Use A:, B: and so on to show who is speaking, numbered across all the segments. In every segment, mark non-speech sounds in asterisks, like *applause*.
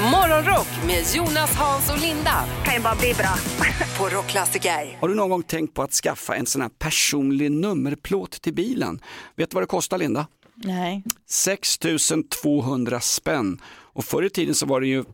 A: Morgonrock med Jonas, Hans och Linda
B: kan ju bara bli bra. *laughs*
A: på Rockklassiker.
C: Har du någon gång tänkt på att skaffa en sån här personlig nummerplåt till bilen? Vet du vad det kostar Linda?
D: Nej.
C: 6 200 spänn. Och förr i tiden så var det ju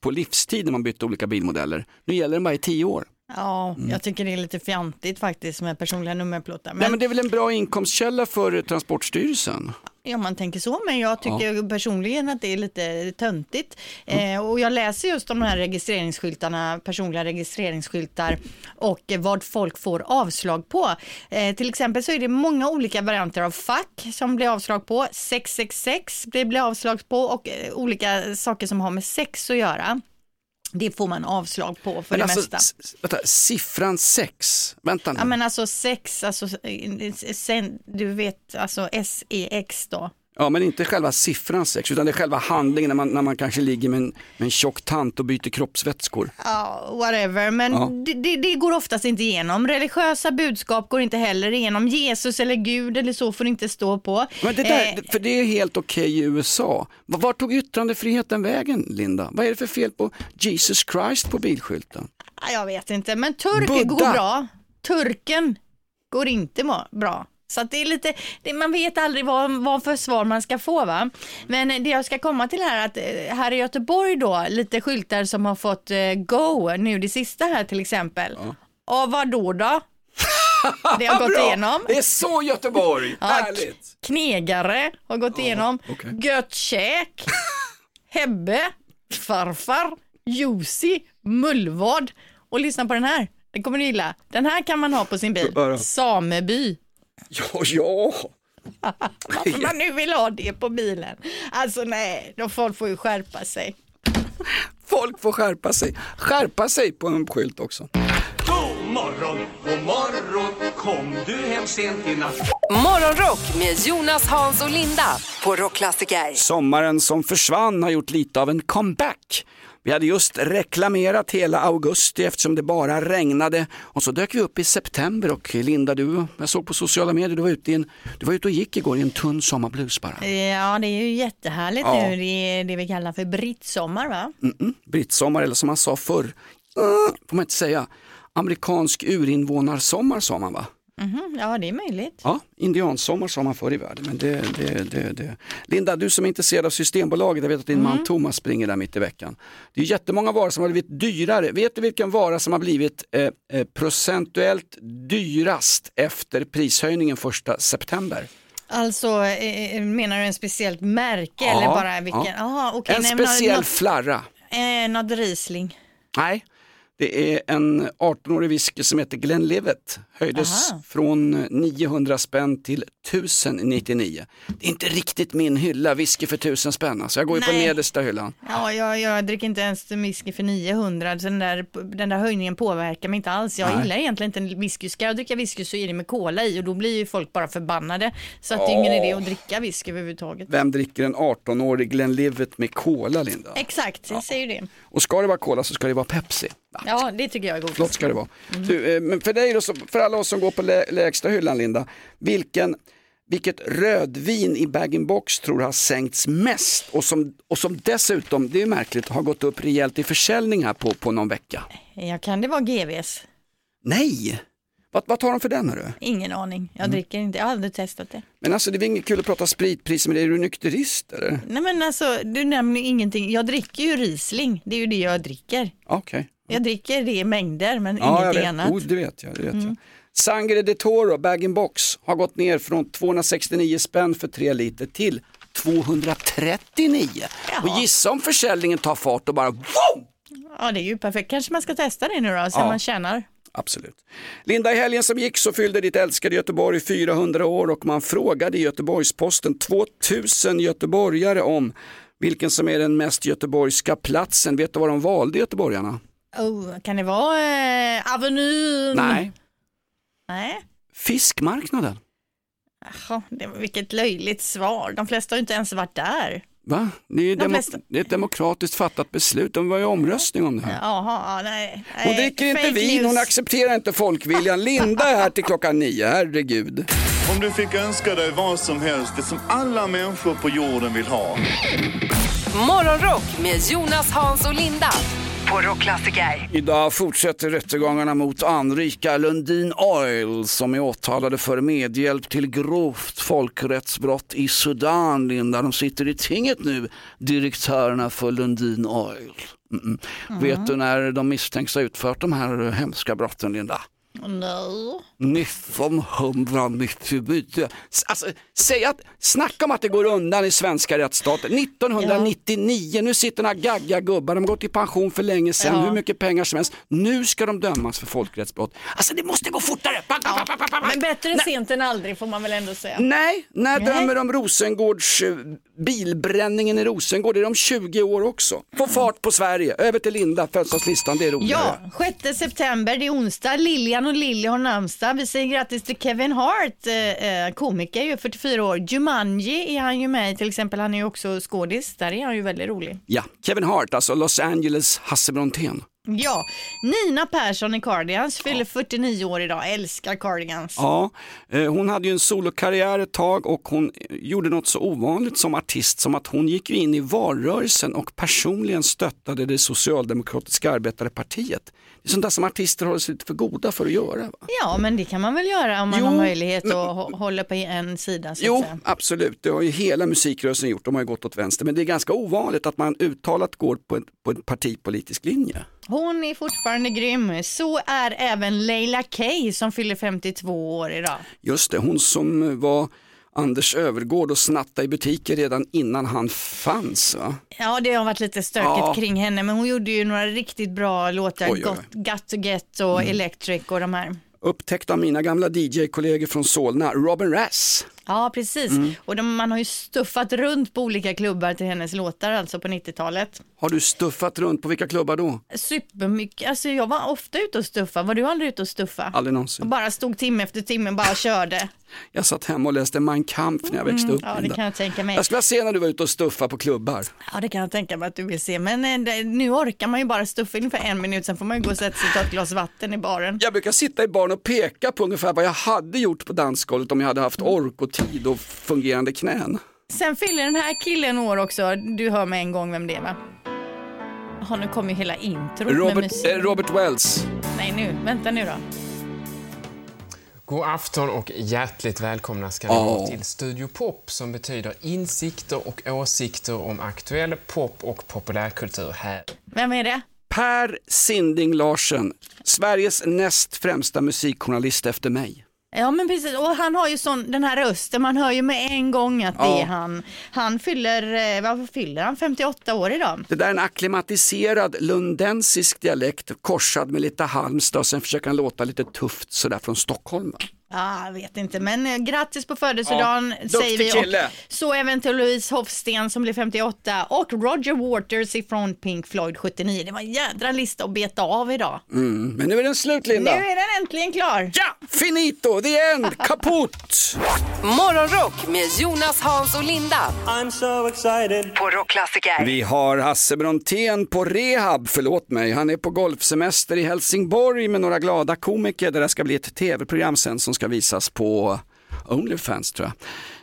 C: på livstid när man bytte olika bilmodeller. Nu gäller den bara i 10 år.
D: Ja, jag tycker det är lite fjantigt faktiskt med personliga nummerplåtar. Men,
C: Nej, men det är väl en bra inkomstkälla för Transportstyrelsen?
D: Ja, man tänker så, men jag tycker personligen att det är lite töntigt.
C: Mm.
D: Eh, och jag läser just de här registreringsskyltarna, personliga registreringsskyltar och eh, vad folk får avslag på. Eh, till exempel så är det många olika varianter av fack som blir avslag på. 666 blir, blir avslag på och eh, olika saker som har med sex att göra. Det får man avslag på för
C: Men
D: det
C: alltså,
D: mesta.
C: vänta, siffran 6, vänta nu.
D: Ja men alltså sex, alltså eh, sen, du vet alltså SEX då.
C: Ja, men inte själva siffran 6, utan det är själva handlingen när man, när man kanske ligger med en, med en tjock tant och byter kroppsvätskor.
D: Ja, whatever, men
C: Ja.
D: det, det, det går oftast inte igenom. Religiösa budskap går inte heller igenom. Jesus eller Gud eller så får det inte stå på.
C: Men det där,
D: Eh,
C: för det är helt okej i USA. Var, var tog yttrandefriheten vägen, Linda? Vad är det för fel på Jesus Christ på bilskylten?
D: jag vet inte, men turk
C: Buddha.
D: går bra. Turken går inte bra. Så att det är lite, det, man vet aldrig vad, vad för svar man ska få va. Men det jag ska komma till här att eh, här i Göteborg då, lite skyltar som har fått eh, go nu det sista här till exempel. Och vad då då? *laughs* Det har gått igenom.
C: Det är så Göteborg,
D: Ja,
C: härligt!
D: Knegare har gått igenom.
C: okej.
D: Gött käk. *laughs* Hebbe. Farfar. Jussi. Mullvad. Och lyssna på den här. Den kommer du gilla. Den här kan man ha på sin bil. Sameby.
C: Ja, ja.
D: Varför man nu vill ha det på bilen. Alltså nej, de folk får ju skärpa sig.
C: Folk får skärpa sig. Skärpa sig på en skylt också.
E: God morgon, god morgon, kom du hem sent i natt?
A: Morgonrock med Jonas, Hans och Linda på Rockklassiker.
C: Sommaren som försvann har gjort lite av en comeback. Vi hade just reklamerat hela augusti eftersom det bara regnade och så dök vi upp i september och Linda, du, jag såg på sociala medier, du var ute, i en, du var ute och gick igår i en tunn sommarblus bara.
D: Ja, det är ju jättehärligt
C: Ja.
D: nu. Det är det vi kallar för brittsommar va?
C: Mm-mm. Brittsommar eller som man sa förr, mm, får man inte säga, amerikansk urinvånarsommar sa man va?
D: Mhm, Ja, det är möjligt.
C: Ja, indiansommar sa man förr i världen. Men det, det, det, det. Linda, du som är intresserad av Systembolaget, jag vet att din man Thomas springer där mitt i veckan. Det är jättemånga varor som har blivit dyrare. Vet du vilken vara som har blivit eh, eh, procentuellt dyrast efter prishöjningen första september?
D: Alltså, eh, menar du en speciellt märke
C: Ja,
D: eller bara vilken?
C: ja.
D: Jaha, okej.
C: en
D: nej, men
C: speciell
D: något-
C: flarra.
D: Eh, något Riesling.
C: Nej, det är en 18-årig whisky som heter Glenlivet. Höjdes
D: Aha.
C: från 900 spänn till 1099. Det är inte riktigt min hylla, whisky för 1000 spänn. Så jag går ju på
D: Nej.
C: nedersta hyllan.
D: Ja, jag, jag dricker inte ens whisky för 900, så den där, den där höjningen påverkar mig inte alls. Jag
C: Nej.
D: gillar egentligen inte whisky. Ska jag dricka whisky så är det med cola i och då blir ju folk bara förbannade. Så att det är ingen idé att dricka whisky överhuvudtaget.
C: Vem dricker en 18-årig Glenlivet med cola, Linda?
D: Exakt, jag säger det.
C: Och ska det vara cola så ska det vara Pepsi.
D: Ja, det tycker jag är godast.
C: Flott ska det vara. Du, eh, men för dig då, så- för alla oss som går på lä lägsta hyllan, Linda, vilken, vilket rödvin i bag-in-box tror du har sänkts mest och som, och som dessutom, det är märkligt, har gått upp rejält i försäljning här på, på någon vecka?
D: Ja, kan det vara GVs?
C: Nej! Vad, vad tar de för den hörru?
D: Ingen aning.
C: Mm.
D: Jag dricker inte, jag har aldrig testat det.
C: Men alltså det är inget kul att prata spritpriser med dig, är du nykterist eller?
D: Nej men alltså, du nämner ingenting. Jag dricker ju Riesling, det är ju det jag dricker.
C: Okej.
D: Jag dricker det i mängder men
C: Ja, vet.
D: annat.
C: Oh, det vet jag. Det vet jag. Sangre de Toro, bag-in-box, har gått ner från 269 spänn för 3 liter till 239.
D: Jaha.
C: Och gissa om försäljningen tar fart och bara wow!
D: Ja det är ju perfekt. Kanske man ska testa det nu då, så
C: Ja.
D: man tjänar.
C: Absolut. Linda, i helgen som gick så fyllde ditt älskade Göteborg 400 år och man frågade i Göteborgs-Posten 2000 göteborgare om vilken som är den mest göteborgska platsen. Vet du vad de valde göteborgarna?
D: Oh, kan det vara eh, Avenyn?
C: Nej,
D: Nej.
C: Fiskmarknaden.
D: Jaha, det var vilket löjligt svar. De flesta har inte ens varit där.
C: Va? Det är,
D: De
C: demo-
D: flesta-
C: det är ett demokratiskt fattat beslut. De var ju omröstning om det här.
D: Jaha, nej.
C: Hon
D: nej,
C: dricker inte
D: fake
C: vin, hon
D: news.
C: accepterar inte folkviljan. Linda är här till klockan nio, herregud.
B: Om du fick önska dig vad som helst, det som alla människor på jorden vill ha.
A: Morgonrock med Jonas, Hans och Linda på Rockklassiker.
C: Idag fortsätter rättegångarna mot anrika Lundin Oil som är åtalade för medhjälp till grovt folkrättsbrott i Sudan, Linda. De sitter i tinget nu, direktörerna för Lundin Oil. Mm. Vet du när de misstänks ha utfört de här hemska brotten, Linda?
D: Nej.
C: 1999. Alltså, säg att, snacka om att det går undan i svenska rättsstaten. 1999, nu sitter några gagga gubbar, de har gått i pension för länge sedan,
D: Ja.
C: hur mycket pengar som helst. Nu ska de dömas för folkrättsbrott. Alltså det måste gå fortare! Bang.
D: Men bättre sent än aldrig får man väl ändå säga.
C: Nej, när
D: Nej.
C: dömer de Rosengårds eh, bilbränningen i Rosengård? Det är de 20 år också. Få fart på Sverige, över till Linda, födelsedagslistan, det är roligare.
D: Ja, 6 september, det är onsdag. Lilian och Lilly har namnsdag. Vi säger grattis till Kevin Hart, eh, eh, komiker, ju 44 år. Jumanji är han ju med i till exempel. Han är ju också skådis. Där är han ju väldigt rolig.
C: Ja, Kevin Hart, alltså Los Angeles Hasse Brontén.
D: Ja, Nina Persson i Cardigans fyller 49 år idag. Älskar Cardigans.
C: Ja, eh, hon hade ju en solokarriär ett tag och hon gjorde något så ovanligt som artist som att hon gick in i valrörelsen och personligen stöttade det socialdemokratiska arbetarepartiet. Det är sånt där som artister håller sig lite för goda för att göra. Va?
D: Ja, men det kan man väl göra om man
C: Jo,
D: har möjlighet
C: men-
D: att hå- hålla på en sida. Så
C: Jo, absolut, det har ju hela musikrörelsen gjort, de har ju gått åt vänster, men det är ganska ovanligt att man uttalat går på en, på en partipolitisk linje.
D: Hon är fortfarande grym. Så är även Leila Kay som fyller 52 år idag.
C: Just det, hon som var Anders Övergård och snattade i butiker redan innan han fanns. Va?
D: Ja, det har varit lite stökigt
C: Ja.
D: kring henne, men hon gjorde ju några riktigt bra låtar.
C: Oj, oj.
D: Got, to Get och Electric och de här.
C: Upptäckt av mina gamla DJ-kollegor från Solna, Robin Rass.
D: Ja, precis.
C: Mm.
D: Och de, man har ju stuffat runt på olika klubbar till hennes låtar, alltså på 90-talet.
C: Har du stuffat runt på vilka klubbar då?
D: Supermycket. Alltså jag var ofta ute och stuffa. Var du aldrig ute och stuffa?
C: Aldrig
D: Och
C: någonsin.
D: bara stod timme efter timme och bara körde. *laughs*
C: Jag satt hemma och läste Mein Kampf när jag växte upp.
D: Mm, Ja, det kan jag tänka mig.
C: jag skulle vilja se när du var ute och stuffa på klubbar.
D: Ja, det kan jag tänka mig att du vill se. Men eh, nu orkar man ju bara stuffa ungefär en minut, sen får man ju gå och sätta sig och ta ett glas vatten i baren.
C: Jag brukar sitta i baren och peka på ungefär vad jag hade gjort på dansgolvet om jag hade haft
D: Mm.
C: ork och tid och fungerande knän.
D: Sen fyller den här killen år också. Du hör med en gång vem det är va? Ja, nu kommer ju hela intro med
C: Robert,
D: musik.
C: eh, Robert Wells.
D: Nej, nu. Vänta nu då.
F: God afton och hjärtligt välkomna ska ni vara till Studio Pop som betyder insikter och åsikter om aktuell pop och populärkultur här.
D: Vem är det?
C: Per Sinding Larsen, Sveriges näst främsta musikjournalist efter mig.
D: Ja men precis, och han har ju sån, den här rösten, man hör ju med en gång att det
C: Ja.
D: är han. Han fyller, eh, vad fyller han, 58 år idag?
C: Det där är en akklimatiserad lundensisk dialekt korsad med lite Halmstad och sen försöker han låta lite tufft sådär från Stockholm. Va?
D: Ja, jag vet inte, men eh, grattis på födelsedagen
C: Ja,
D: säger vi.
C: kille.
D: Och så även till Louise Hofsten som blir 58 och Roger Waters ifrån Pink Floyd 79. Det var en jädra lista att beta av idag.
C: Mm, men nu är den slut
D: Nu
C: Linda.
D: är den äntligen klar.
C: Ja, finito, the end, *laughs* kaputt!
A: Morgonrock med Jonas, Hans och Linda
E: I'm so excited.
A: på Rockklassiker.
C: Vi har Hasse Brontén på rehab, förlåt mig. Han är på golfsemester i Helsingborg med några glada komiker där det ska bli ett tv-program sen som ska visas på Onlyfans tror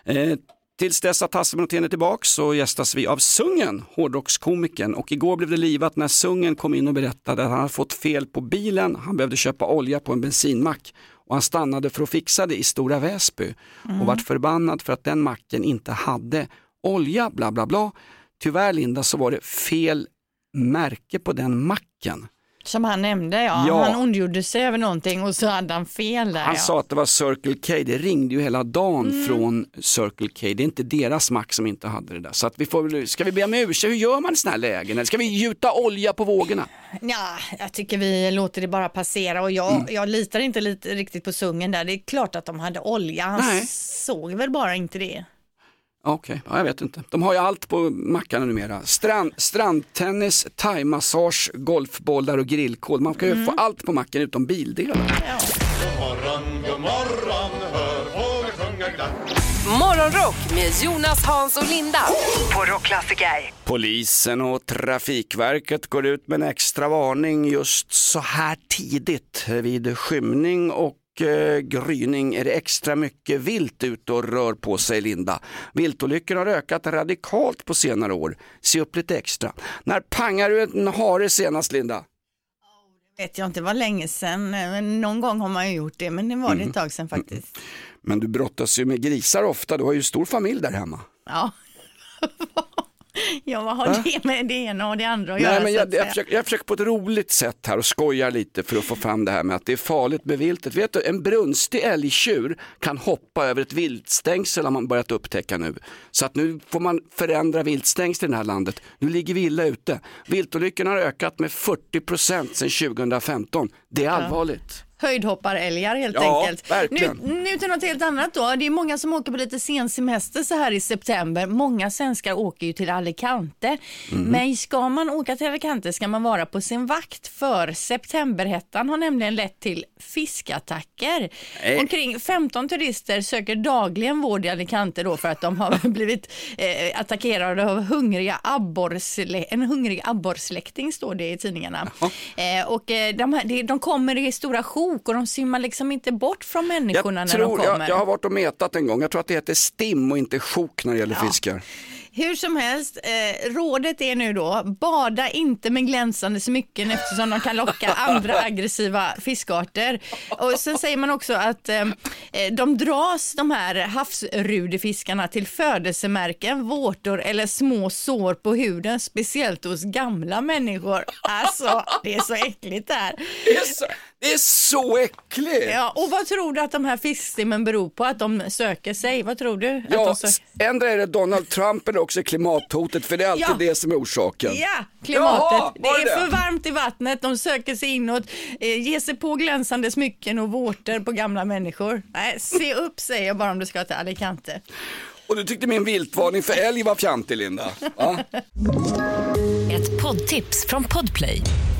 C: jag. Eh, tills dess att Hasse Brontén är tillbaka så gästas vi av Sungen, hårdrockskomikern. Och igår blev det livat när Sungen kom in och berättade att han hade fått fel på bilen. Han behövde köpa olja på en bensinmack och han stannade för att fixa det i Stora Väsby och vart förbannad för att den macken inte hade olja, bla bla bla. Tyvärr Linda så var det fel märke på den macken.
D: Som han nämnde, ja.
C: Ja.
D: Han ondgjorde sig över någonting och så hade han fel där.
C: Han
D: ja.
C: sa att det var Circle K, det ringde ju hela dagen från Circle K. Det är inte deras mack som inte hade det där. Så att vi får, ska vi be om ursäkt, hur gör man i sådana här lägen? Eller ska vi gjuta olja på vågorna?
D: Ja, jag tycker vi låter det bara passera och jag,
C: Mm.
D: jag litar inte lite riktigt på sungen där. Det är klart att de hade olja, han
C: Nej.
D: såg väl bara inte det.
C: Okej, ja, jag vet inte. De har ju allt på mackarna numera. Strand, strandtennis, thaimassage, golfbollar och grillkol. Man kan ju få allt på macken utom bildelar.
E: God morgon, god morgon, hör fåglar sjunga glatt.
A: Morgonrock med Jonas, Hans och Linda på Rockklassiker.
C: Polisen och Trafikverket går ut med en extra varning just så här tidigt. Vid skymning och eh, gryning är det extra mycket vilt ute och rör på sig Linda. Viltolyckorna har ökat radikalt på senare år. Se upp lite extra. När pangar du en hare senast Linda?
D: Vet jag inte, det var länge sedan. Men någon gång har man ju gjort det, men det var det
C: Mm.
D: ett tag sedan faktiskt.
C: Men du brottas ju med grisar ofta, du har ju stor familj där hemma.
D: Ja. *laughs* *laughs* ja, vad har
C: Va?
D: det med det ena och det andra att göra?
C: Nej, men
D: så
C: jag, jag, försöker, jag försöker på ett roligt sätt här och skojar lite för att få fram det här med att det är farligt med viltet. Vet du, en brunstig älgtjur kan hoppa över ett viltstängsel har man börjat upptäcka nu. Så att nu får man förändra viltstängsel i det här landet. Nu ligger vi illa ute. Viltolyckorna har ökat med 40 procent sedan 2015. Det är allvarligt.
D: Höjdhopparälgar helt
C: Ja,
D: enkelt.
C: verkligen.
D: Nu, nu till något helt annat då. Det är många som åker på lite sen semester så här i september. Många svenskar åker ju till Alicante.
C: Mhm.
D: Men ska man åka till Alicante ska man vara på sin vakt för septemberhettan har nämligen lett till fiskattacker.
C: Nej.
D: Omkring 15 turister söker dagligen vård i Alicante då för att de har *laughs* blivit eh, attackerade av hungriga abborrsle- en hungrig abborrsläkting står det i tidningarna. Eh, och eh, de, här, de kommer i stora sjok och de simmar liksom inte bort från människorna
C: Jag,
D: när
C: tror,
D: de kommer.
C: jag, jag har varit och metat en gång, jag tror att det heter stim och inte sjok när det gäller
D: Ja.
C: fiskar.
D: Hur som helst, eh, rådet är nu då, bada inte med glänsande smycken eftersom de kan locka *laughs* andra aggressiva fiskarter. Och sen säger man också att eh, eh, de dras, de här havsrudefiskarna, till födelsemärken, vårtor eller små sår på huden, speciellt hos gamla människor. Alltså, det är så äckligt det här.
C: Det är så, det är så äckligt!
D: Ja, och vad tror du att de här fiskstimmen beror på att de söker sig? Vad tror du?
C: Ja, ändra är det Donald Trump eller också klimathotet för det är alltid
D: Ja.
C: det som är orsaken.
D: Ja, klimatet.
C: Jaha,
D: det är
C: det
D: för varmt i vattnet, de söker sig inåt, eh, ger sig på glänsande smycken och vårtor på gamla människor. Nej, se upp säger jag bara om du ska till Alicante.
C: Och du tyckte min viltvarning för älg var fjantig Linda? Ja. *laughs*
G: Ett poddtips från Podplay.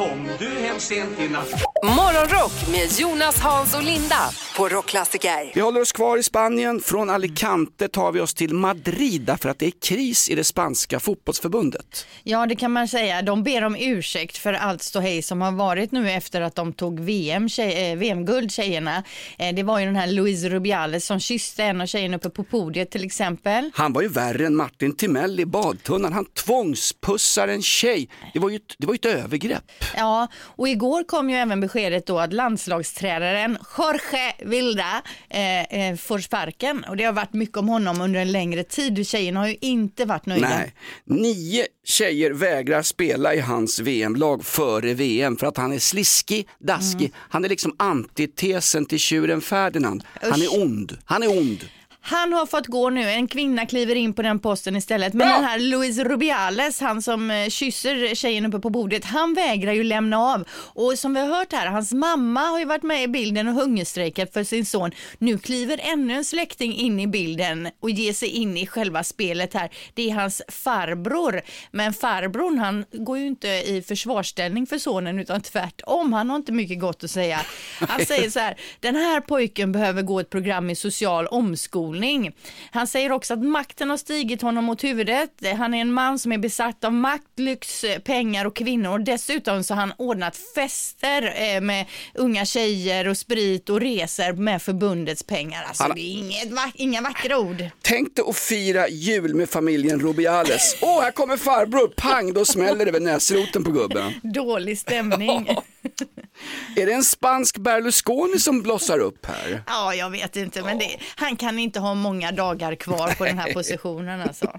E: kom du hem sent i natt?
A: Morgonrock med Jonas, Hans och Linda på Rockklassiker.
C: Vi håller oss kvar i Spanien. Från Alicante tar vi oss till Madrid därför att det är kris i det spanska fotbollsförbundet.
D: Ja, det kan man säga. De ber om ursäkt för allt ståhej som har varit nu efter att de tog VM, tjej, eh, VM-guld, tjejerna. Eh, det var ju den här Luis Rubiales som kysste en av tjejerna uppe på podiet till exempel.
C: Han var ju värre än Martin Timell i badtunnan. Han tvångspussar en tjej. Det var ju ett, det var ju ett övergrepp.
D: Ja, och igår kom ju även beskedet då att landslagstränaren Jorge Vilda eh, eh, får sparken och det har varit mycket om honom under en längre tid. Tjejerna har ju inte varit nöjda.
C: Nej, nio tjejer vägrar spela i hans VM-lag före VM för att han är sliskig, daskig.
D: Mm.
C: Han är liksom antitesen till tjuren Ferdinand. Han
D: Usch.
C: är ond. Han är ond.
D: Han har fått gå nu, en kvinna kliver in på den posten istället. Men den här Luis Rubiales, han som eh, kysser tjejen uppe på bordet, han vägrar ju lämna av. Och som vi har hört här, hans mamma har ju varit med i bilden och hungerstrejkat för sin son. Nu kliver ännu en släkting in i bilden och ger sig in i själva spelet här. Det är hans farbror. Men farbrorn, han går ju inte i försvarsställning för sonen utan tvärtom. Han har inte mycket gott att säga. Han *laughs* säger så här, den här pojken behöver gå ett program i social omskolning. Han säger också att makten har stigit honom mot huvudet. Han är en man som är besatt av makt, lyx, pengar och kvinnor. Dessutom så har han ordnat fester eh, med unga tjejer och sprit och resor med förbundets pengar. Alltså
C: Han-
D: det är inget, inga vackra ord.
C: Tänk dig att fira jul med familjen Rubiales. Åh, här kommer farbror, pang, då smäller det vid näsroten på gubben. *laughs*
D: Dålig stämning.
C: Är det en spansk Berlusconi som blossar upp här?
D: Ja, jag vet inte, men det, han kan inte ha många dagar kvar på den här positionen alltså.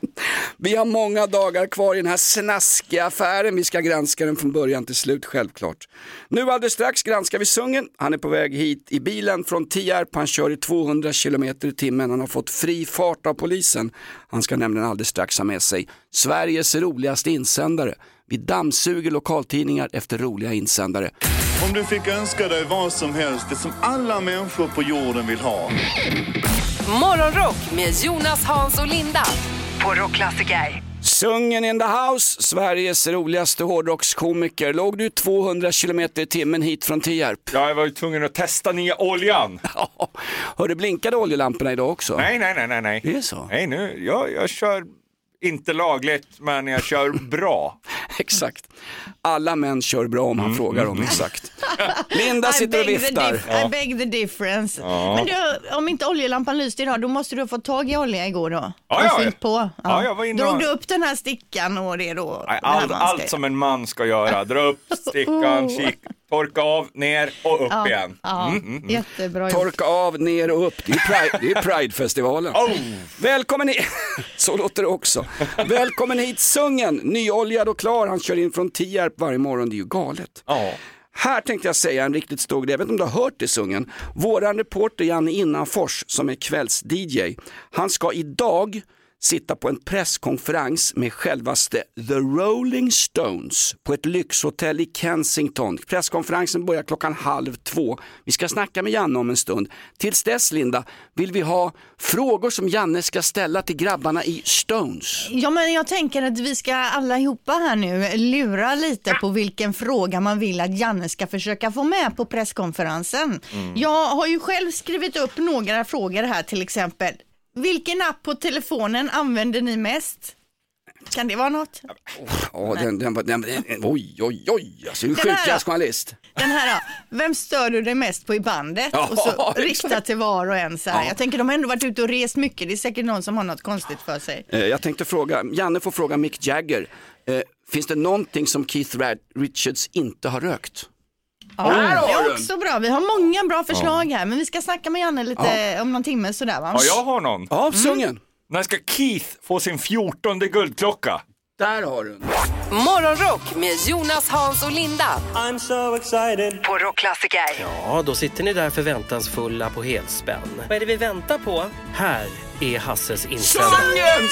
C: Vi har många dagar kvar i den här snaskiga affären. Vi ska granska den från början till slut, självklart. Nu alldeles strax granskar vi Sungen. Han är på väg hit i bilen från Tierp. Han kör i 200 km i timmen. Han har fått fri fart av polisen. Han ska nämligen alldeles strax ha med sig Sveriges roligaste insändare. Vi dammsuger lokaltidningar efter roliga insändare.
B: Om du fick önska dig vad som helst, det som alla människor på jorden vill ha.
A: Morgonrock med Jonas, Hans och Linda på Rockklassiker.
C: Sungen in the house, Sveriges roligaste hårdrockskomiker. Låg du 200 km i timmen hit från Tierp?
H: Ja, jag var ju tvungen att testa nya oljan. *laughs*
C: Hör du blinkade oljelamporna idag också?
H: Nej, nej, nej, nej. nej.
C: Det är så?
H: Nej, nu, jag, jag kör inte lagligt, men jag kör bra. *laughs*
C: exakt. Alla män kör bra om man
H: Mm,
C: frågar dem exakt. Linda sitter och
D: I beg the
C: viftar.
D: I beg the difference.
C: Ja.
D: Men du, om inte oljelampan lyste idag, då måste du ha fått tag i olja igår då?
H: Ja, ja.
D: fyllt på?
H: Ja, jag var inne
D: Drog du upp den här stickan och det då?
H: Nej, allt, allt som en man ska göra. Dra upp *laughs* stickan,
D: Oh.
H: kik, torka av, ner och upp
D: Ja,
H: igen.
D: ja.
H: Mm, mm, mm.
D: Jättebra gjort.
C: Torka av, ner och upp. Det är, Pride, det är Pridefestivalen.
H: Oh.
C: Välkommen hit. *laughs* Så låter det också. Välkommen hit Sungen, nyoljad och klar. Han kör in från Tierp varje morgon. Det är ju galet.
H: Ja.
C: Här tänkte jag säga en riktigt stor grej, jag vet inte om du har hört det Sungen. Våran reporter Janne Innanfors som är kvälls-DJ, han ska idag sitta på en presskonferens med självaste The Rolling Stones på ett lyxhotell i Kensington. Presskonferensen börjar klockan halv två. Vi ska snacka med Janne om en stund. Tills dess Linda, vill vi ha frågor som Janne ska ställa till grabbarna i Stones.
D: Ja, men jag tänker att vi ska allihopa här nu lura lite på vilken fråga man vill att Janne ska försöka få med på presskonferensen.
I: Mm.
D: Jag har ju själv skrivit upp några frågor här till exempel. Vilken app på telefonen använder ni mest? Kan det vara något?
C: Ja, den, den, den, den, oj, oj, oj, alltså du är sjukast journalist.
D: Den här då, vem stör du dig mest på i bandet? Och så *laughs* rikta till var och en så här.
C: Ja.
D: Jag tänker de har ändå varit ute och rest mycket, det är säkert någon som har något konstigt för sig.
C: Eh, Jag tänkte fråga, Janne får fråga Mick Jagger, eh, finns det någonting som Keith Richards inte har rökt?
D: Ja,
C: Där
D: det är också bra. Vi har många bra förslag här, men vi ska snacka med Janne lite om någon timme sådär va?
H: Ja, jag har någon.
C: Ja, sungen.
H: När ska Keith få sin fjortonde guldklocka?
C: Där har du
A: Morgonrock med Jonas, Hans och Linda.
I: I'm so excited.
A: På Rockklassiker.
I: Ja, då sitter ni där förväntansfulla på helspänn. Vad är det vi väntar på? Här är Hasses insändare. *laughs*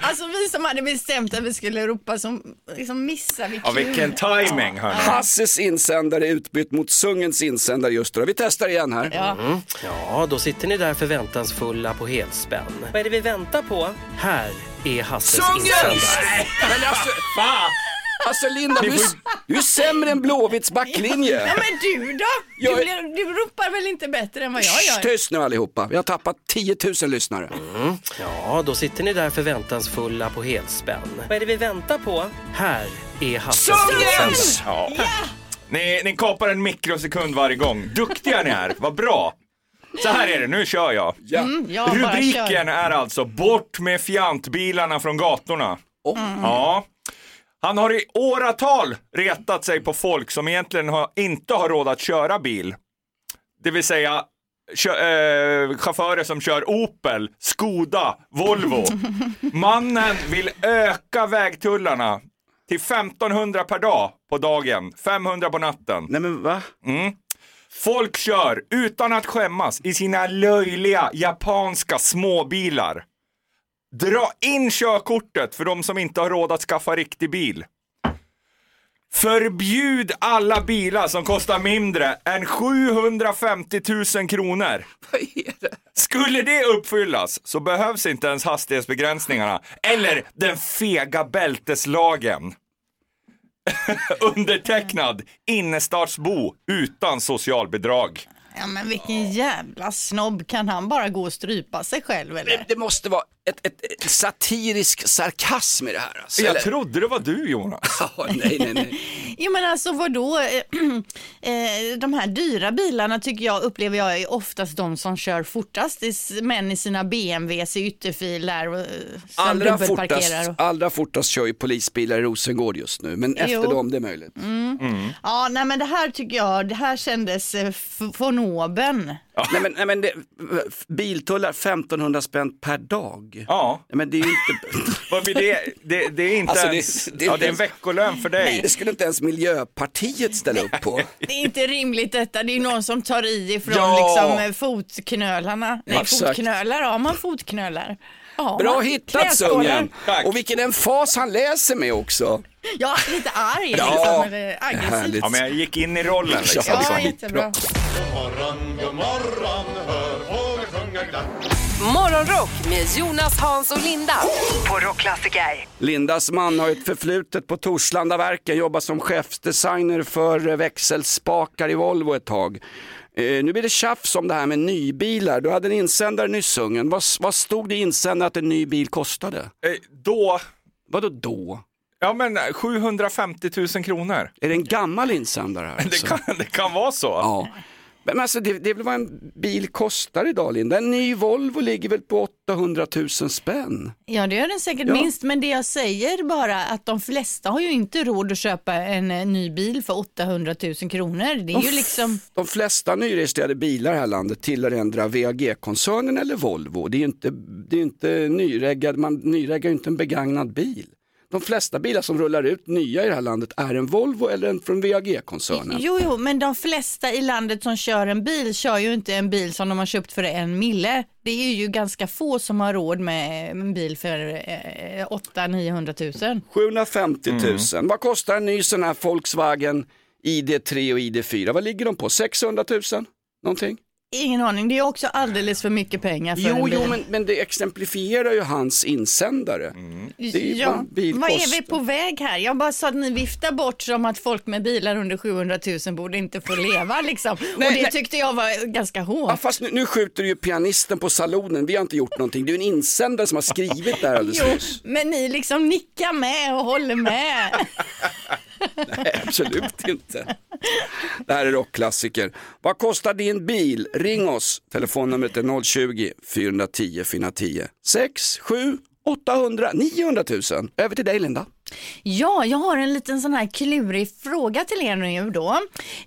D: Alltså vi som hade bestämt att vi skulle ropa som liksom missar vi
H: Ja, vilken timing hörni.
C: Hasses insändare utbytt mot Sungens insändare just då. Vi testar igen här.
D: Ja.
I: Mm. Ja, då sitter ni där förväntansfulla på helspänn. Vad är det vi väntar på? Här är Hasses insändare.
C: Men alltså, alltså Linda, du, du är sämre än Blåvitts backlinje.
D: Ja men du då? Du,
C: Jag-
D: blir- du ropar väl inte bättre än vad jag
C: Shh,
D: gör?
C: Tyst nu allihopa, vi har tappat 10 000 lyssnare.
I: Mm. Ja, då sitter ni där förväntansfulla på helspänn. Vad är det vi väntar på? Här är Hasses
H: Sungens!
I: insändare.
H: Ja. Ni, ni kapar en mikrosekund varje gång. Duktiga ni är, vad bra. Så här är det, nu kör jag.
D: Mm, jag
H: Rubriken
D: kör.
H: är alltså Bort med fjantbilarna från gatorna. Ja. Han har i åratal retat sig på folk som egentligen har, inte har råd att köra bil. Det vill säga kö, eh, chaufförer som kör Opel, Skoda, Volvo. *laughs* Mannen vill öka vägtullarna till 1500 per dag på dagen, 500 på natten.
C: Nej men va?
H: Mm. Folk kör utan att skämmas i sina löjliga japanska småbilar. Dra in körkortet för de som inte har råd att skaffa riktig bil. Förbjud alla bilar som kostar mindre än 750 000 kronor. Skulle det uppfyllas så behövs inte ens hastighetsbegränsningarna eller den fega bälteslagen. *laughs* Undertecknad innerstadsbo utan socialbidrag.
D: Ja men vilken jävla snobb, kan han bara gå och strypa sig själv eller?
C: Det måste vara ett, ett, ett satirisk sarkasm i det här. Alltså,
H: Jag
C: eller?
H: trodde det var du Jonas. *laughs*
C: Ja, nej, nej, nej.
D: Jo men alltså vadå, *clears throat* eh, de här dyra bilarna tycker jag upplever jag är oftast de som kör fortast. Män i sina BMWs i ytterfil där och, eh,
C: Allra fortast,
D: Och...
C: allra fortast kör ju polisbilar i Rosengård just nu, men efter
D: Jo.
C: dem det är möjligt.
D: Mm. Ja, nej men det här tycker jag, det här kändes eh, von oben.
C: Nej men, nej, men det, biltullar 1500 spänn per dag.
H: Ja.
C: Nej, men det är ju inte... *laughs*
H: Vad blir det, det, det är inte
C: Alltså, det-
H: ens,
C: det-
H: ja, det är en veckolön för dig.
C: Det skulle inte ens Miljöpartiet ställa upp på. *laughs*
D: Det är inte rimligt detta, det är någon som tar i ifrån
C: Ja.
D: liksom eh, fotknölarna. Nej,
C: Exakt.
D: fotknölar, har man fotknölar? Ja,
C: Bra hittat. Sungen! Och vilken emfas han läser med också.
D: Ja, lite arg
C: Ja.
D: liksom, eller aggressivt.
C: Härligt.
H: Ja, men jag gick in i rollen liksom.
D: Ja,
H: Så.
D: jättebra.
E: morgon, god morgon, hör fåglar sjunga glatt.
A: Morgonrock med Jonas, Hans och Linda på Rockklassiker.
C: Lindas man har ett förflutet på Torslandaverken, jobbar som chefsdesigner för växelspakar i Volvo ett tag. Eh, nu blir det tjafs om det här med nybilar. Du hade en insändare nyss Sungen. Vad, vad stod det i insändaren att en ny bil kostade?
H: Eh, Då,
C: Vadå då?
H: ja men 750 000 kronor.
C: Är det en gammal insändare här? *laughs*
H: Det
C: alltså?
H: kan, det kan vara så.
C: Ja. Men alltså det, det är väl vad en bil kostar idag Linda? En ny Volvo ligger väl på 800 000 spänn?
D: Ja, det gör den säkert
C: Ja.
D: minst, men det jag säger bara att de flesta har ju inte råd att köpa en eh, ny bil för 800 000 kronor. Det är
C: De
D: ju liksom...
C: De flesta nyregistrerade bilar i det här landet tillhör ändra VAG-koncernen eller Volvo. Det är ju inte, det är inte nyreggad, man nyreggar ju inte en begagnad bil. De flesta bilar som rullar ut nya i det här landet är en Volvo eller en från VAG-koncernen.
D: Jo, jo, men de flesta i landet som kör en bil kör ju inte en bil som de har köpt för en mille. Det är ju ganska få som har råd med en bil för eh, 800-900 000.
C: 750 000. Vad kostar en ny sån här Volkswagen ID3 och ID4? Vad ligger de på? 600 000? Någonting?
D: Ingen aning, det är också alldeles för mycket pengar för
C: Jo,
D: en bil.
C: jo men, men det exemplifierar ju hans insändare. Ju
D: Ja,
C: vad
D: är vi på väg här? Jag bara sa att ni viftar bort som att folk med bilar under 700 000 borde inte få leva liksom. *laughs*
C: Nej,
D: och det
C: nej.
D: tyckte jag var ganska hårt.
C: Ja, fast nu, nu skjuter ju pianisten på salonen, vi har inte gjort någonting. Det är ju en insändare som har skrivit det här alldeles
D: Jo, men ni liksom nickar med och håller med. *laughs*
C: Nej, absolut inte. Det här är rockklassiker. Vad kostar din bil? Ring oss. Telefonnumret är 020-410 410. 6, 7, 800, 900 000. Över till dig Linda.
D: Ja, jag har en liten sån här klurig fråga till er nu då.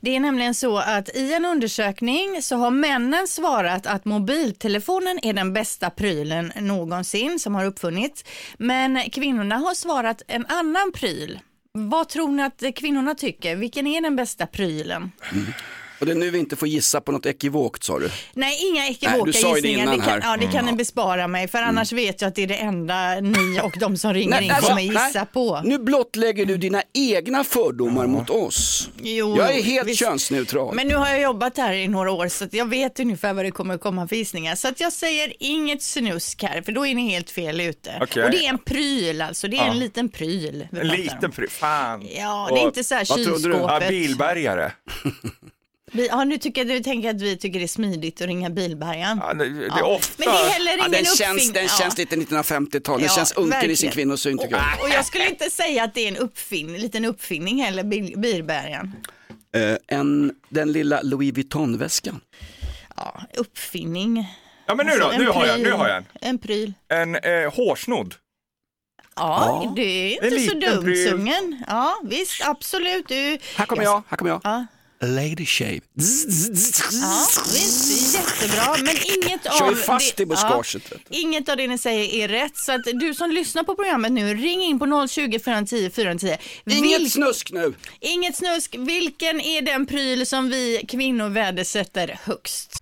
D: Det är nämligen så att i en undersökning så har männen svarat att mobiltelefonen är den bästa prylen någonsin som har uppfunnits. Men kvinnorna har svarat en annan pryl. Vad tror ni att kvinnorna tycker? Vilken är den bästa prylen? *clears throat*
C: Och det är nu vi inte får gissa på något ekivokt sa du.
D: Nej, inga
C: Nej,
D: ekivoka
C: du sa ju det
D: gissningar.
C: innan
D: Det kan,
C: här.
D: ja, det kan
C: Mm.
D: ni bespara mig för annars vet jag att det är det enda ni *laughs* och de som ringer in
C: alltså,
D: kommer gissa
C: nej.
D: på.
C: Nu blottlägger du dina egna fördomar mot oss.
D: Jo,
C: jag är helt
D: visst.
C: könsneutral.
D: Men nu har jag jobbat här i några år så att jag vet ungefär vad det kommer komma för gissningar. Så att jag säger inget snusk här för då är ni helt fel ute.
H: Okej.
D: Och det är en pryl alltså, det är
H: Ja.
D: en liten pryl.
H: En liten pry... Fan.
D: Ja, det är inte så här
H: Vad trodde du?
D: kylskåpet.
H: Ja, bilbärgare. *laughs*
D: Vi, ja, nu tycker jag, du tänker att vi tycker det är smidigt att ringa bilbärgaren.
H: Ja, det, det är
D: Ja.
H: ofta...
D: Men det är heller
C: Ja,
D: ingen
C: den känns, den
D: Ja.
C: känns lite 1950-tal, den
D: Ja,
C: känns unken i sin kvinnosyn tycker jag.
D: Och jag skulle inte säga att det är en uppfinning, liten uppfinning heller, bil, bilbärgaren.
C: Eh, en, den lilla Louis Vuitton-väskan.
D: Ja, uppfinning.
H: Ja, men nu då,
D: Alltså,
H: nu har jag, nu har jag en.
D: En pryl.
H: En eh, hårsnodd.
D: Ja,
C: Ja.
D: det är inte så dumt. Sungen. Ja, visst, absolut. Du...
C: Här kommer jag, här kommer jag.
D: Ja.
C: Lady Shave.
D: Ja, visst, jättebra. Men inget av
C: fast
D: det,
C: i buskaget. du.
D: inget av det ni säger är rätt. Så att du som lyssnar på programmet nu, ring in på 020 410 410.
C: Inget snusk nu.
D: Inget snusk. Vilken är den pryl som vi kvinnor värdesätter högst?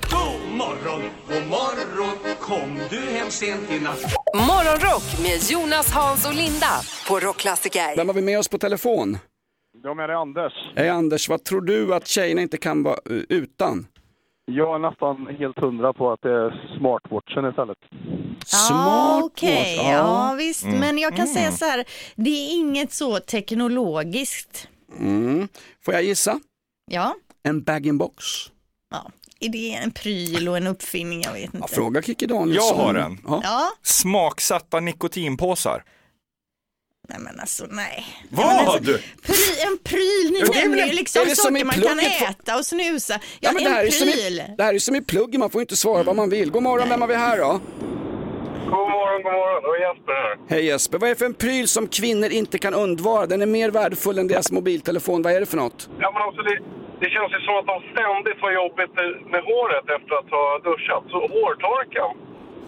E: Morgon, god morgon Kom du hem sent i natt
A: Morgonrock med Jonas, Hans och Linda på Rockklassiker.
C: Vem har vi med oss på telefon?
J: Ja, men det är Anders.
C: Hej Anders, vad tror du att tjejerna inte kan vara eh, utan?
J: Jag är nästan helt hundra på att det är smartwatchen istället.
D: Ja, okej.
C: ja.
D: Ja, visst.
C: Mm.
D: Men jag kan
C: Mm.
D: säga så här, det är inget så teknologiskt.
C: Mm. Får jag gissa?
D: Ja,
C: En bag-in-box?
D: ja. Är det en pryl och en uppfinning? Jag vet inte.
C: Fråga Kikki Danielsson.
H: Jag har en.
D: Ja.
H: Smaksatta nikotinpåsar.
D: Nej men alltså nej.
H: Vad?
D: Nej, men alltså, pry, en pryl, ni
C: Ja, det är
D: nämner ju liksom saker man kan
C: plugget
D: äta och snusa. Ja,
C: Ja, men det, här
D: en
C: är som
D: pryl.
C: i, det här är som i pluggen, man får inte svara vad man vill. God morgon, vem har vi här då?
J: God morgon, god morgon. Det var Jesper här.
C: Hej Jesper, vad är det för en pryl som kvinnor inte kan undvara? Den är mer värdefull än deras mobiltelefon, vad är det för något?
J: Ja, men alltså det, det känns ju som att de ständigt får jobbigt med håret efter att ha duschat. Så hårtorkan.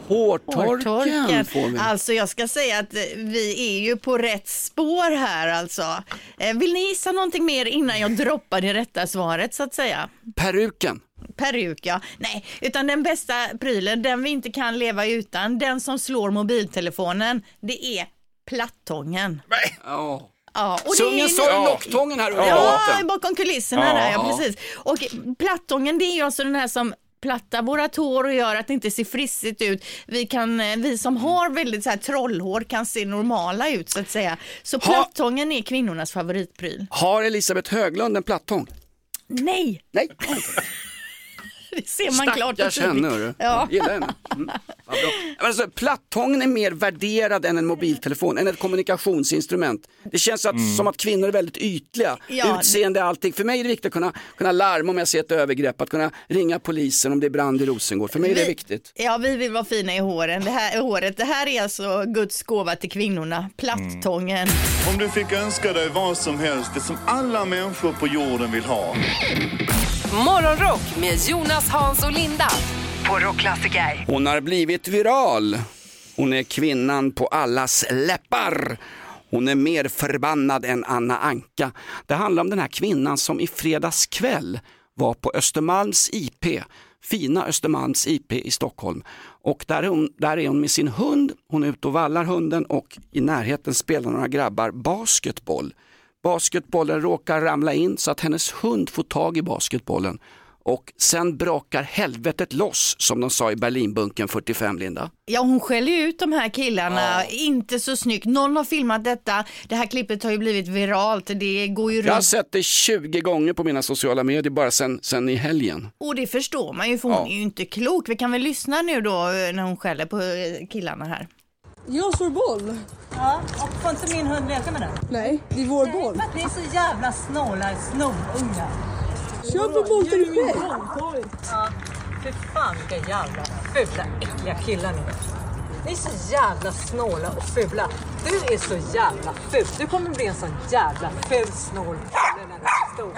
C: Hårtorken får vi.
D: Alltså jag ska säga att eh, vi är ju på rätt spår här alltså. Eh, Vill ni gissa någonting mer innan jag droppar det rätta svaret så att säga?
C: Peruken.
D: Peruk ja. Nej, utan den bästa prylen, den vi inte kan leva utan, den som slår mobiltelefonen, det är plattången.
C: Ja.
D: Ja, och
C: Sungen
D: det är
C: sa ju locktången här under
D: Ja, bakom kulisserna
C: Ja,
D: där, ja,
C: ja.
D: precis. Och plattången det är ju alltså den här som plattar våra tår och gör att det inte ser frissigt ut. Vi, kan, eh, vi som har väldigt så här trollhår kan se normala ut så att säga. Så plattången är kvinnornas favoritpryl.
C: Har Elisabeth Höglund en plattång?
D: Nej!
C: Nej. *laughs*
D: Det ser man klart och
C: Stackars henne
D: tydligt.
C: hörru.
D: Ja.
C: Gillar henne. Mm. Alltså, plattången är mer värderad än en mobiltelefon, än ett kommunikationsinstrument. Det känns att, som att kvinnor är väldigt ytliga.
D: Ja.
C: Utseende, allting. För mig är det viktigt att kunna, kunna larma om jag ser ett övergrepp, att kunna ringa polisen om det är brand i Rosengård. För mig är det
D: Vi-
C: viktigt.
D: Ja, vi vill vara fina i håren. Det här, håret. Det här är alltså Guds gåva till kvinnorna, plattången.
B: Om du fick önska dig vad som helst, det som alla människor på jorden vill ha.
A: Morgonrock med Jonas, Hans och Linda på Rockklassiker.
C: Hon har blivit viral. Hon är kvinnan på allas läppar. Hon är mer förbannad än Anna Anka. Det handlar om den här kvinnan som i fredags kväll var på Östermalms IP, fina Östermalms IP i Stockholm. Och där är, hon, där är hon med sin hund, hon är ute och vallar hunden och i närheten spelar några grabbar basketboll. Basketbollen råkar ramla in så att hennes hund får tag i basketbollen och sen brakar helvetet loss som de sa i Berlinbunken 45 Linda.
D: Ja, hon skäller ut de här killarna. Inte så snyggt. Någon har filmat detta. Det här klippet har ju blivit viralt. Det går ju
C: Jag har
D: runt.
C: sett det 20 gånger på mina sociala medier bara sen, sen i helgen.
D: Och det förstår man ju för hon
C: Ja.
D: är ju inte klok. Vi kan väl lyssna nu då eh, när hon skäller på eh, killarna här.
K: Jag slår boll.
L: Ja, och får inte min hund leka med den?
K: Nej, det är vår boll.
L: Ni är så jävla snåla snorungar.
K: Kör på boll till dig själv.
L: Ja, fy fan vilka jävla fula äckliga killar ni är. Ni är så jävla snåla och fula. Du är så jävla ful. Du kommer bli en sån jävla ful snål när du är stor.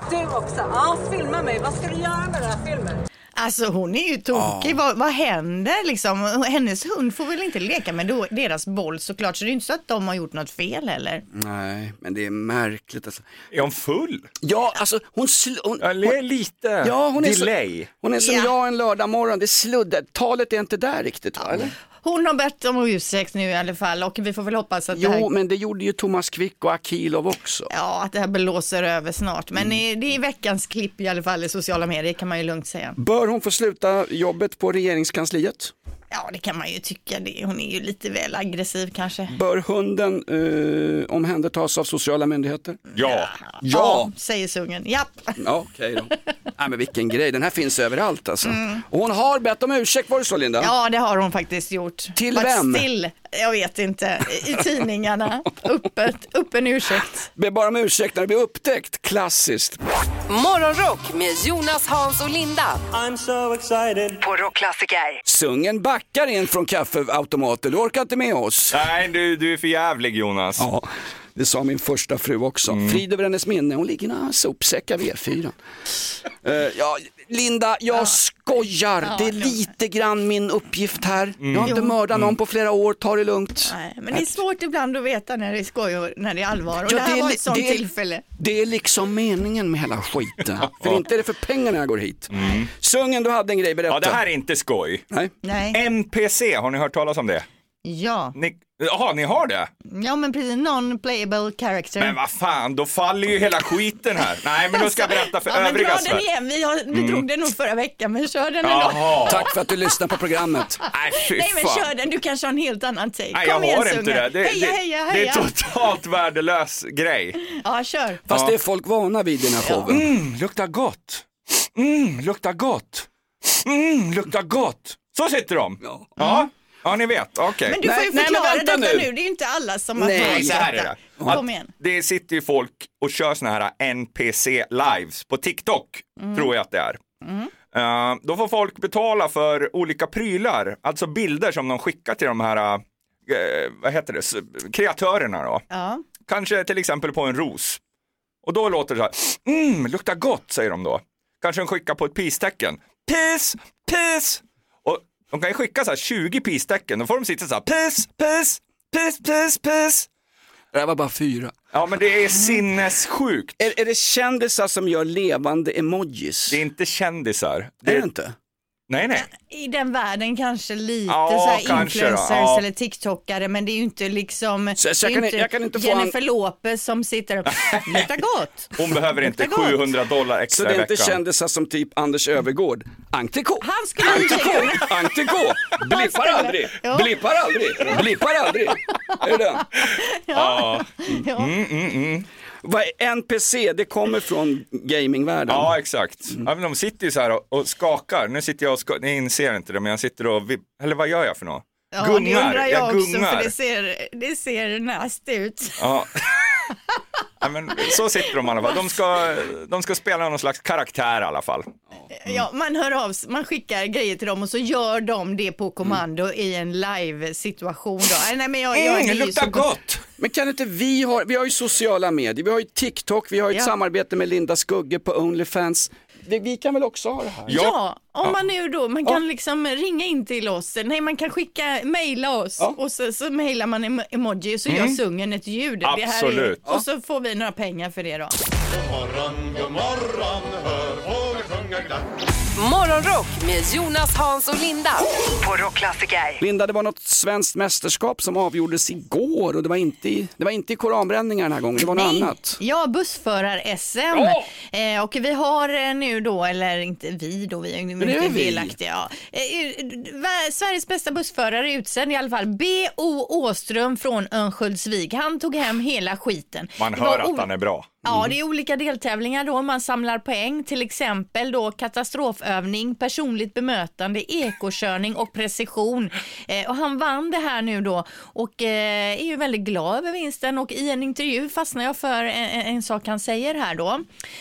L: Och du också. Ja, filma mig. Vad ska du göra med den här filmen?
D: Alltså hon är ju tokig.
C: Ja.
D: Vad, vad händer liksom? Hennes hund får väl inte leka med då, deras boll såklart. Så det är inte så att de har gjort något fel heller.
C: Nej, men det är märkligt. Alltså.
H: Är hon full?
C: Ja, alltså hon... Hon,
H: är lite
C: ja, hon är
H: delay.
C: Så, hon är som
D: Ja.
C: jag en lördag morgon. det är sluddet. Talet är inte där riktigt va? Eller?
D: Hon har bett om ursäkt nu i alla fall och vi får väl hoppas att det
C: Jo,
D: här...
C: men det gjorde ju Thomas Quick och Akilov också.
D: Ja, att det här blåser över snart. Men
C: Mm.
D: det är veckans klipp i alla fall i sociala medier kan man ju lugnt säga.
C: Bör hon få sluta jobbet på regeringskansliet?
D: Ja, det kan man ju tycka. Det. Hon är ju lite väl aggressiv kanske.
C: Bör hunden eh, omhändertas av sociala myndigheter?
H: Ja.
C: Ja!
D: säger sungen. Japp.
C: Ja, okej då. Nej, men vilken grej, den här finns överallt alltså.
D: Mm.
C: Och hon har bett om ursäkt, var det så Linda?
D: Ja, det har hon faktiskt gjort.
C: Till
D: But
C: vem?
D: Still, jag vet inte. I tidningarna. *laughs* Öppet, öppen ursäkt.
C: Be bara om ursäkt när det blir upptäckt, klassiskt.
A: Morgonrock med Jonas, Hans och Linda
E: I'm so excited
A: på Rockklassiker.
C: Sungen backar in från kaffeautomaten, du orkar inte med oss.
H: Nej, du, du är för jävlig Jonas.
C: Ja. Det sa min första fru också.
H: Mm.
C: Frid över hennes minne, hon ligger i några sopsäckar vid E4. Eh, ja, Linda, jag skojar.
D: Ja,
C: det är lite grann min uppgift här.
H: Mm.
C: Jag har inte
D: Jo.
C: mördat någon på flera år, ta det lugnt.
D: Nej, men det är svårt ibland att veta när det är skoj och när det är allvar. Och
C: Ja,
D: det här
C: det är
D: var ett sånt
C: det är-
D: tillfälle.
C: Det är liksom meningen med hela skiten. *laughs* För inte är det för pengarna jag går hit. Sungen, du hade en grej, berätta.
H: Mm. Ja, det här är inte skoj.
C: Nej.
D: Nej.
H: NPC, har ni hört talas om det?
D: Ja.
H: Ni, jaha, ni har det?
D: ja, men precis. Non-playable character.
H: Men vad fan, då faller ju hela skiten här. Nej, men då ska jag berätta för
D: ja, men
H: övriga
D: dra den igen. Vi har, du
H: Mm.
D: drog den nog förra veckan, men kör den ändå.
C: Tack för att du lyssnar på programmet.
H: Nej, fy
D: Nej, men kör den. Du kanske har en helt annan take.
H: Nej,
D: Kom
H: jag
D: igen,
H: har inte det. Det,
D: heja,
H: det,
D: heja,
H: det
D: heja.
H: är totalt värdelös grej.
D: Ja, kör.
C: Fast
H: Ja.
C: det är folk vana vid i den här showen.
H: Mm, luktar gott. Mm, luktar gott. Mm, luktar gott. Så sitter de. Ja, ja, ni vet. Okej.
D: Men du får ju
C: Nej, nej, men
D: förklara
C: vänta
D: detta
C: nu.
D: nu. Det är ju inte alla som har
C: Nej,
H: så här är
D: detta.
H: det.
D: Kom
H: Att
D: igen.
H: det sitter ju folk och kör såna här NPC lives på TikTok,
D: Mm.
H: tror jag att det är. Eh, då får folk betala för olika prylar, alltså bilder som de skickar till de här, eh, vad heter det, S- kreatörerna då.
D: Ja.
H: Kanske till exempel på en ros. Och då låter det så här, mm, luktar gott, säger de då. Kanske de skickar på ett pistecken. Peace, peace. De kan ju skicka så här 20 pistecken, då får de sitta så här, peace, peace, peace, peace, peace.
C: Det här var bara fyra.
H: Ja, men det är sinnessjukt.
C: Är, är det kändisar som gör levande emojis?
H: Det är inte kändisar.
C: Det är det inte?
H: Nej, nej.
D: I den världen kanske lite
H: Ja,
D: så här
H: kanske
D: influencers
H: Ja.
D: eller tiktokare men det är ju inte liksom
C: Så- så
D: det
C: jag kan- jag kan inte få
D: Jennifer Lopez som sitter och *laughs* luktar gott.
H: Hon behöver inte
D: Luktar gott.
H: 700 dollar
C: Så
H: extra
C: det
H: i
C: är inte
H: veckan.
C: kändisar som typ Anders Övergård? Antikå!
D: Han skulle
C: Antikå! Antikå! Blippar aldrig!
D: Ja.
C: Blippar aldrig! Blippar aldrig! Är det den? *laughs*
H: Ja.
D: Ja.
H: Mm, mm, mm.
C: Vad är NPC? Det kommer från gamingvärlden.
H: Ja, exakt. Ja, men de sitter ju så här och, och skakar. Nu sitter jag och skakar, ni inser inte det, men jag sitter och, vib- eller vad gör jag för något?
D: Ja, det
H: gungar,
D: undrar jag,
H: jag
D: också
H: gungar.
D: för det ser, det ser nasty ut.
H: Ja. *laughs* *laughs* ja, men så sitter de i alla fall. De ska, de ska spela någon slags karaktär i alla fall.
D: Ja, man hör av man skickar grejer till dem och så gör de det på kommando i en live situation då. Nej, men jag, jag,
H: Mm,
D: det
H: luktar
D: så-
H: gott!
C: Men kan inte vi ha, vi har ju sociala medier, vi har ju TikTok, vi har ju ett
D: Ja.
C: samarbete med Linda Skugge på Onlyfans. Vi, kan väl också ha det här?
D: Ja, om man nu då, man kan liksom ringa in till oss, nej man kan skicka, mejla oss och så, så mejlar man em- emoji och så gör
H: Mm.
D: sungen ett ljud. Det här
H: Absolut.
D: är, och så får vi några pengar för det då.
E: morgon, god morgon, hör fåglar sjunga glatt.
A: Morgonrock med Jonas, Hans och Linda på Rockklassiker.
C: Linda, det var något svenskt mästerskap som avgjordes igår och det var inte i, det var inte i koranbränningar den här gången, det var något
D: Nej.
C: annat.
D: Ja, bussförar-SM. Eh, och vi har eh, nu då, eller inte vi då, vi är ju
C: det är
D: mycket
C: vi.
D: delaktiga. Ja. Eh, eh, Sveriges bästa bussförare utsedd i alla fall. B.O. Åström från Örnsköldsvik. Han tog hem hela skiten.
H: Man hör att han är bra.
D: Ja, det är olika deltävlingar då. Man samlar poäng, till exempel då katastrofövning, personligt bemötande, ekokörning och precision. Eh, och han vann det här nu då och eh, är ju väldigt glad över vinsten och i en intervju fastnar jag för en, en, sak han säger här då.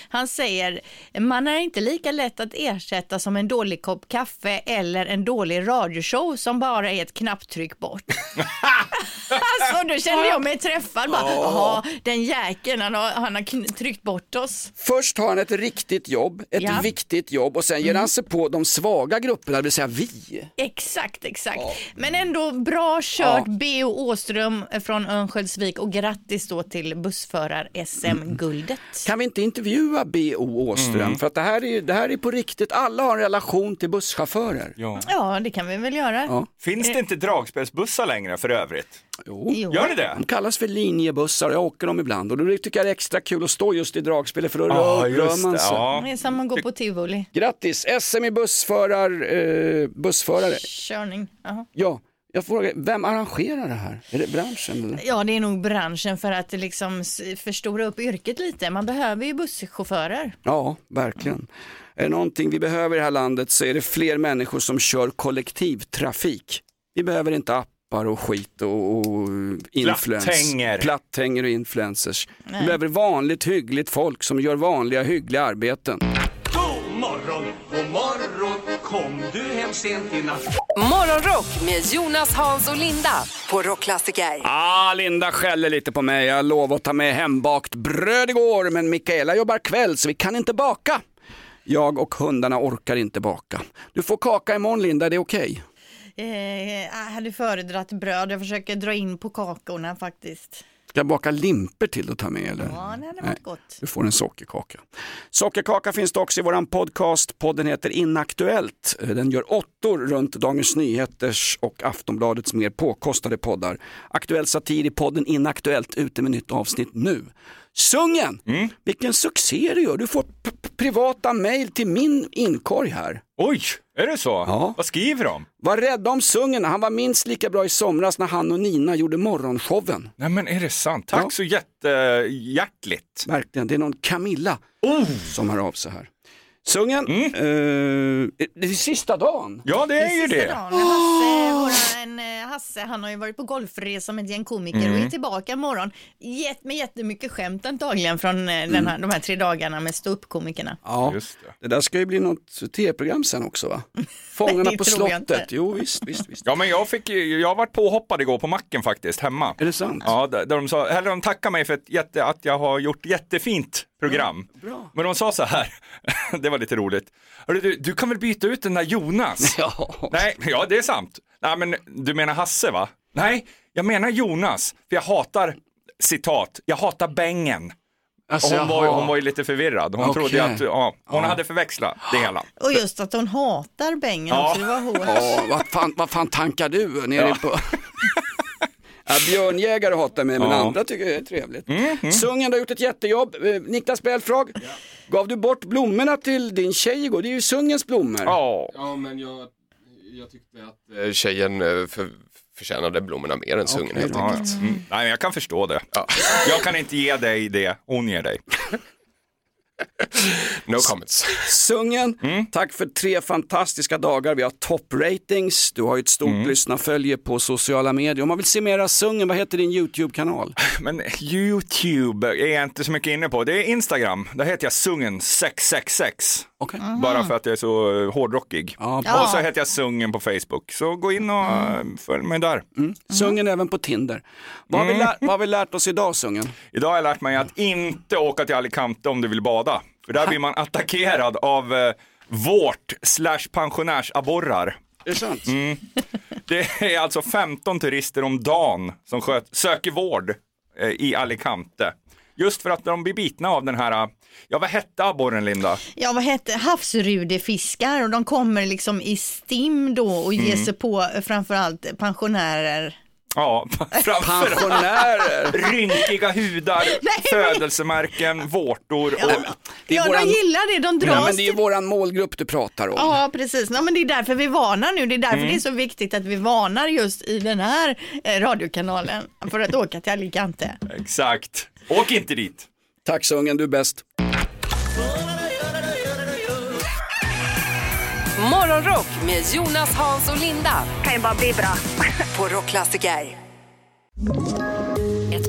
D: Han säger, man är inte lika lätt att ersätta som en dålig kopp kaffe eller en dålig radioshow som bara är ett knapptryck bort. *laughs* alltså då kände jag mig träffad. Bara, Jaha, den jäkeln, han har, han har tryckt bort oss.
C: Först har han ett riktigt jobb, ett
D: Ja.
C: viktigt jobb och sen ger han sig på de svaga grupperna, det vill säga vi.
D: Exakt, exakt. Men ändå bra kört
C: Ja.
D: B.O. Åström från Örnsköldsvik och grattis då till bussförar-SM-guldet.
C: Kan vi inte intervjua B.O. Åström?
H: Mm.
C: För att det här, är, det här är på riktigt, alla har en relation till busschaufförer.
H: Ja.
D: Ja, det kan vi väl göra.
C: Ja.
H: Finns det inte dragspelsbussar längre för övrigt?
C: Jo.
D: Jo.
H: Gör det det?
C: De kallas för linjebussar, jag åker dem ibland och då tycker jag det är extra kul att stå just i dragspelet för då
H: Ja,
C: rör, man
H: det,
C: sig.
H: ja.
D: Det är som att gå på tivoli.
C: Grattis, SM i bussförar, eh, bussförare.
D: Körning. Jaha.
C: Ja, jag frågar, vem arrangerar det här? Är det branschen? Eller?
D: Ja, det är nog branschen för att liksom förstora upp yrket lite. Man behöver ju busschaufförer.
C: Ja, verkligen. Är det någonting vi behöver i det här landet så är det fler människor som kör kollektivtrafik. Vi behöver inte appar och skit och, och influens.
H: Platthänger.
C: Platthänger och influencers.
D: Nej.
C: Vi behöver vanligt hyggligt folk som gör vanliga hyggliga arbeten.
E: God morgon, god morgon, kom du hem sent i natt?
A: Morgonrock med Jonas, Hans och Linda på Rockklassiker.
C: Ah, Linda skäller lite på mig. Jag lovade att ta med hembakt bröd igår, men Mikaela jobbar kväll så vi kan inte baka. Jag och hundarna orkar inte baka. Du får kaka imorgon Linda, är det okej?
D: Eh, jag hade föredragit bröd, jag försöker dra in på kakorna faktiskt.
C: Ska jag baka limper till att ta med eller?
D: Ja, det hade varit gott.
C: Du får en sockerkaka. Sockerkaka finns det också i våran podcast. Podden heter Inaktuellt. Den gör åttor runt Dagens Nyheters och Aftonbladets mer påkostade poddar. Aktuell satir i podden Inaktuellt ute med nytt avsnitt nu. Sungen! Vilken succé du gör. Du får privata mejl till min inkorg här.
H: Oj, är det så?
C: Ja.
H: Vad skriver de?
C: Var rädda om Sungen. Han var minst lika bra i somras när han och Nina gjorde morgonshowen.
H: Nej men är det sant? Tack
C: Ja.
H: så jättehjärtligt.
C: Verkligen, det är någon Camilla som hör av sig här. Sungen,
H: Mm.
C: eh, det är sista dagen.
H: Ja det är ju
D: Sista
H: det.
D: dagen. Hasse, våran, eh, Hasse, han har ju varit på golfresa med ett gäng komiker
H: Mm.
D: och är tillbaka imorgon. Jätt, med jättemycket skämt antagligen från eh, den här, de här tre dagarna med ståuppkomikerna.
C: Ja, det. där ska ju bli något tv-program sen också va? *laughs* Fångarna
D: det
C: på slottet. Jo visst, visst, visst.
H: Ja men jag fick ju- jag har varit påhoppad igår på macken faktiskt hemma.
C: Är det sant?
H: Ja, där, där de sa, eller de tackar mig för ett jätte, att jag har gjort jättefint program.
C: bra.
H: Men de sa så här, *laughs* det var lite roligt. Du, du kan väl byta ut den där Jonas? *laughs*
C: Ja.
H: Nej, ja det är sant. Nej men du menar Hasse va? Nej, jag menar Jonas. För jag hatar, citat, jag hatar bängen.
C: Alltså,
H: hon, var, hon var ju lite förvirrad. Hon
C: Okej.
H: trodde att, ja, hon
C: Ja.
H: hade förväxlat det hela.
D: Och just att hon hatar Bengen
H: Ja.
D: också, det var hårt.
C: Ja, vad, fan, vad fan tankar du nere
H: Ja.
C: på... *laughs* Ja, björnjägare hatar mig, men
H: Ja.
C: andra tycker jag är trevligt.
H: Mhm.
C: Sungen, du har gjort ett jättejobb. Eh, Niklas Belfrage, gav du bort blommorna till din tjej igår? Det är ju Sungens blommor.
H: Ja.
M: Ja, men jag, jag tyckte att eh, tjejen eh, för, förtjänade blommorna mer än sungen helt enkelt.
H: ja. Mm. Nej, men jag kan förstå det. Jag kan inte ge dig det hon ger dig.
M: No comments.
C: Sungen,
H: Mm.
C: tack för tre fantastiska dagar. Vi har toppratings, du har ju ett stort
H: Mm.
C: lyssnarfölje på sociala medier. Om man vill se mera Sungen, vad heter din YouTube-kanal?
H: Men YouTube är jag inte så mycket inne på. Det är Instagram. Där heter jag Sungen 666.
C: Okay.
H: Bara för att jag är så eh, hårdrockig.
C: Ja.
H: Och så heter jag Sungen på Facebook. Så gå in och eh, följ mig där.
C: Sungen även på Tinder. Vad har, vi
H: Mm.
C: lärt, vad har vi lärt oss idag Sungen?
H: Idag har jag lärt mig att inte åka till Alicante om du vill bada. För där blir man *laughs* attackerad av eh, vårt slash pensionärsaborrar.
C: Är det sant?
H: Mm. Det är alltså 15 turister om dagen som sköt, söker vård eh, i Alicante. Just för att de blir bitna av den här, ja vad hette abborren Linda?
D: Ja, vad hette havsrudefiskar och de kommer liksom i stim då och ger
H: Mm.
D: sig på framförallt pensionärer.
H: Ja, *laughs* framförallt *laughs* rynkiga hudar, *laughs* födelsemärken, vårtor och...
C: Är
D: ja,
C: våran-
D: de gillar det, de
C: Ja,
D: dras
C: men det är ju våran målgrupp du pratar om.
D: Ja, precis. Ja, men det är därför vi varnar nu. Det är därför
H: Mm.
D: det är så viktigt att vi varnar just i den här eh, radiokanalen för att åka till Alicante.
H: Exakt. Åk inte dit.
C: Tack Sungen, du är bäst.
A: Morgonrock med Jonas, Hans och Linda.
N: Kan ju bara bli bra.
A: På Rockklassiker.